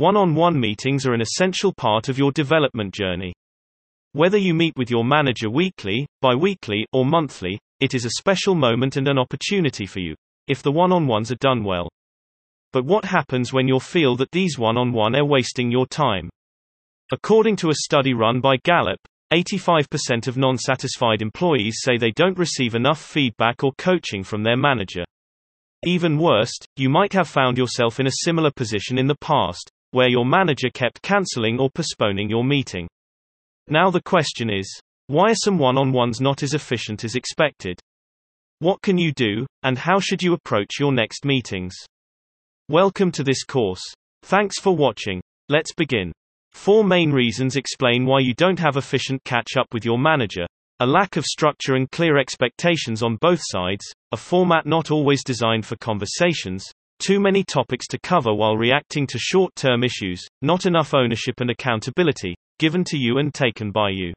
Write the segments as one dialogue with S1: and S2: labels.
S1: One-on-one meetings are an essential part of your development journey. Whether you meet with your manager weekly, bi-weekly, or monthly, it is a special moment and an opportunity for you, if the one-on-ones are done well. But what happens when you feel that these one-on-one are wasting your time? According to a study run by Gallup, 85% of non-satisfied employees say they don't receive enough feedback or coaching from their manager. Even worse, you might have found yourself in a similar position in the past, where your manager kept canceling or postponing your meeting. Now the question is, why are some one-on-ones not as efficient as expected? What can you do, and how should you approach your next meetings? Welcome to this course. Thanks for watching. Let's begin. Four main reasons explain why you don't have efficient catch up with your manager. A lack of structure and clear expectations on both sides, a format not always designed for conversations, too many topics to cover while reacting to short term issues, not enough ownership and accountability, given to you and taken by you.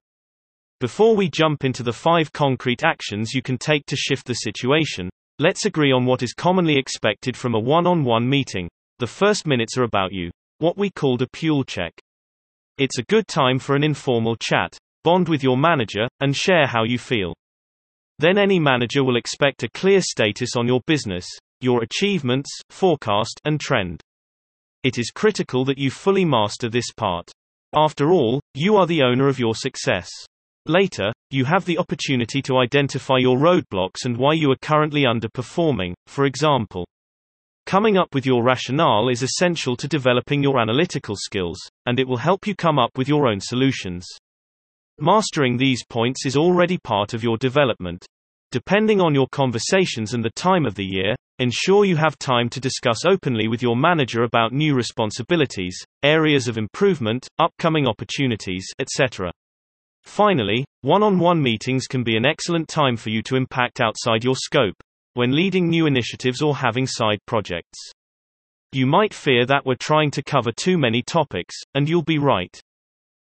S1: Before we jump into the five concrete actions you can take to shift the situation, Let's agree on what is commonly expected from a one-on-one meeting. The first minutes are about you. What we called a pulse check. It's a good time for an informal chat, bond with your manager, and share how you feel. Then any manager will expect a clear status on your business, your achievements, forecast, and trend. It is critical that you fully master this part. After all, you are the owner of your success. Later, you have the opportunity to identify your roadblocks and why you are currently underperforming, for example. Coming up with your rationale is essential to developing your analytical skills, and it will help you come up with your own solutions. Mastering these points is already part of your development. Depending on your conversations and the time of the year, ensure you have time to discuss openly with your manager about new responsibilities, areas of improvement, upcoming opportunities, etc. Finally, one-on-one meetings can be an excellent time for you to impact outside your scope, when leading new initiatives or having side projects. You might fear that we're trying to cover too many topics, and you'll be right.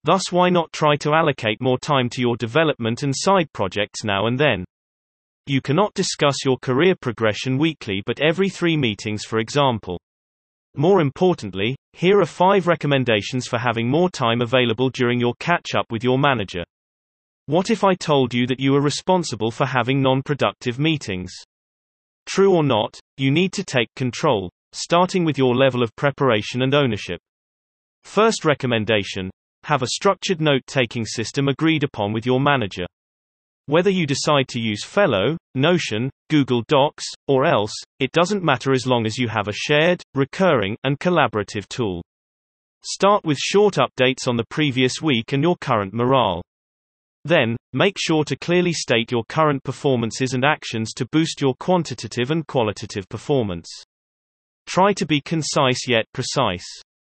S1: Thus why not try to allocate more time to your development and side projects now and then? You cannot discuss your career progression weekly but every three meetings for example. More importantly, here are five recommendations for having more time available during your catch up with your manager. What if I told you that you are responsible for having non productive meetings? True or not, you need to take control, starting with your level of preparation and ownership. First recommendation have a structured note taking system agreed upon with your manager. Whether you decide to use Fellow, Notion, Google Docs, or else, it doesn't matter as long as you have a shared, recurring, and collaborative tool. Start with short updates on the previous week and your current morale. Then, make sure to clearly state your current performances and actions to boost your quantitative and qualitative performance. Try to be concise yet precise.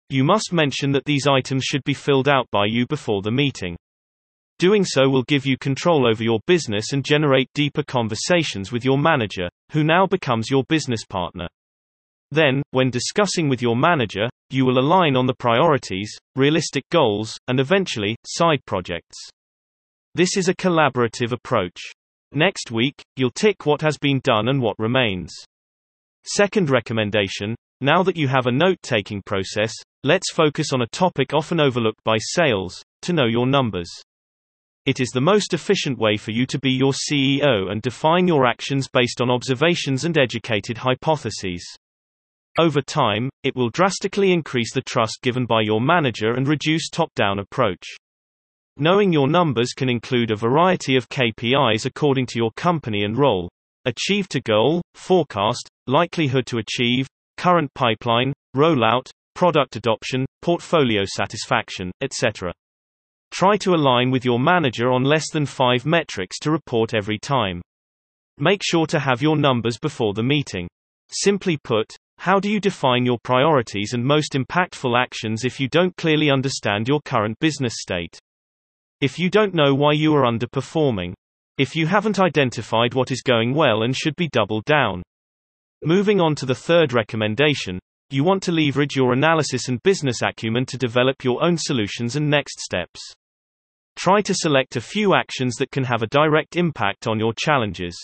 S1: You must mention that these items should be filled out by you before the meeting. Doing so will give you control over your business and generate deeper conversations with your manager, who now becomes your business partner. Then, when discussing with your manager, you will align on the priorities, realistic goals, and eventually, side projects. This is a collaborative approach. Next week, you'll tick what has been done and what remains. Second recommendation now that you have a note taking process, let's focus on a topic often overlooked by sales to know your numbers. It is the most efficient way for you to be your CEO and define your actions based on observations and educated hypotheses. Over time, it will drastically increase the trust given by your manager and reduce top-down approach. Knowing your numbers can include a variety of KPIs according to your company and role. Achieve to goal, forecast, likelihood to achieve, current pipeline, rollout, product adoption, portfolio satisfaction, etc. Try to align with your manager on less than five metrics to report every time. Make sure to have your numbers before the meeting. Simply put, how do you define your priorities and most impactful actions if you don't clearly understand your current business state? If you don't know why you are underperforming? If you haven't identified what is going well and should be doubled down? Moving on to the third recommendation, you want to leverage your analysis and business acumen to develop your own solutions and next steps. Try to select a few actions that can have a direct impact on your challenges.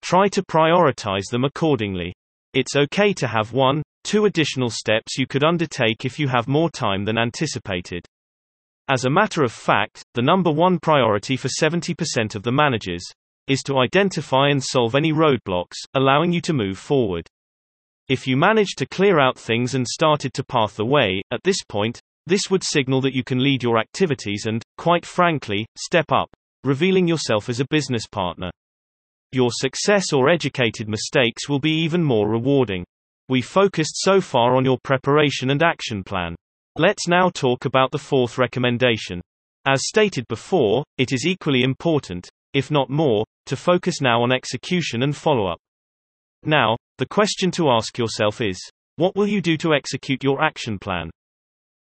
S1: Try to prioritize them accordingly. It's okay to have one, two additional steps you could undertake if you have more time than anticipated. As a matter of fact, the number one priority for 70% of the managers is to identify and solve any roadblocks, allowing you to move forward. If you manage to clear out things and started to path the way, at this point, this would signal that you can lead your activities and, quite frankly, step up, revealing yourself as a business partner. Your success or educated mistakes will be even more rewarding. We focused so far on your preparation and action plan. Let's now talk about the fourth recommendation. As stated before, it is equally important, if not more, to focus now on execution and follow up. Now, the question to ask yourself is what will you do to execute your action plan?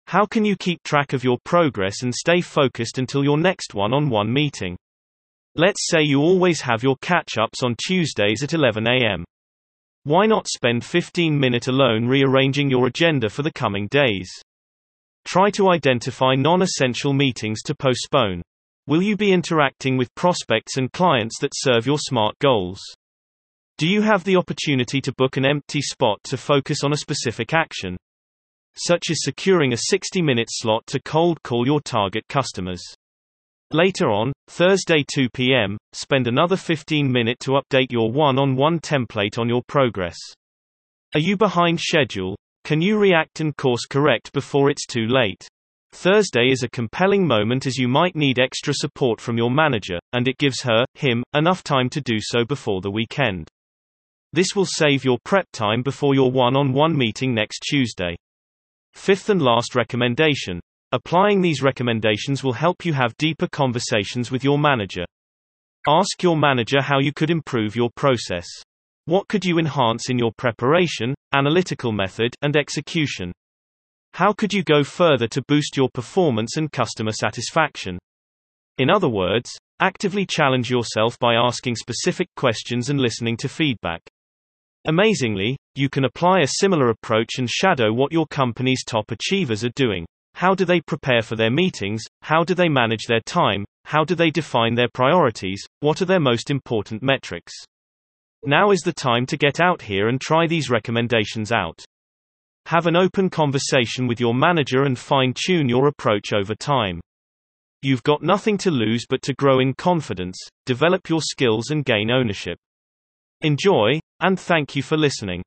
S1: How can you keep track of your progress and stay focused until your next one on one meeting? Let's say you always have your catch ups on Tuesdays at 11 a.m. Why not spend 15 minutes alone rearranging your agenda for the coming days? Try to identify non essential meetings to postpone. Will you be interacting with prospects and clients that serve your SMART goals? Do you have the opportunity to book an empty spot to focus on a specific action? Such as securing a 60 minute slot to cold call your target customers. Later on, Thursday 2 p.m., spend another 15 minute to update your one-on-one template on your progress. Are you behind schedule? Can you react and course correct before it's too late? Thursday is a compelling moment as you might need extra support from your manager, and it gives her, him, enough time to do so before the weekend. This will save your prep time before your one-on-one meeting next Tuesday. Fifth and last recommendation. Applying these recommendations will help you have deeper conversations with your manager. Ask your manager how you could improve your process. What could you enhance in your preparation, analytical method, and execution? How could you go further to boost your performance and customer satisfaction? In other words, actively challenge yourself by asking specific questions and listening to feedback. Amazingly, you can apply a similar approach and shadow what your company's top achievers are doing. How do they prepare for their meetings? How do they manage their time? How do they define their priorities? What are their most important metrics? Now is the time to get out here and try these recommendations out. Have an open conversation with your manager and fine tune your approach over time. You've got nothing to lose but to grow in confidence, develop your skills, and gain ownership. Enjoy, and thank you for listening.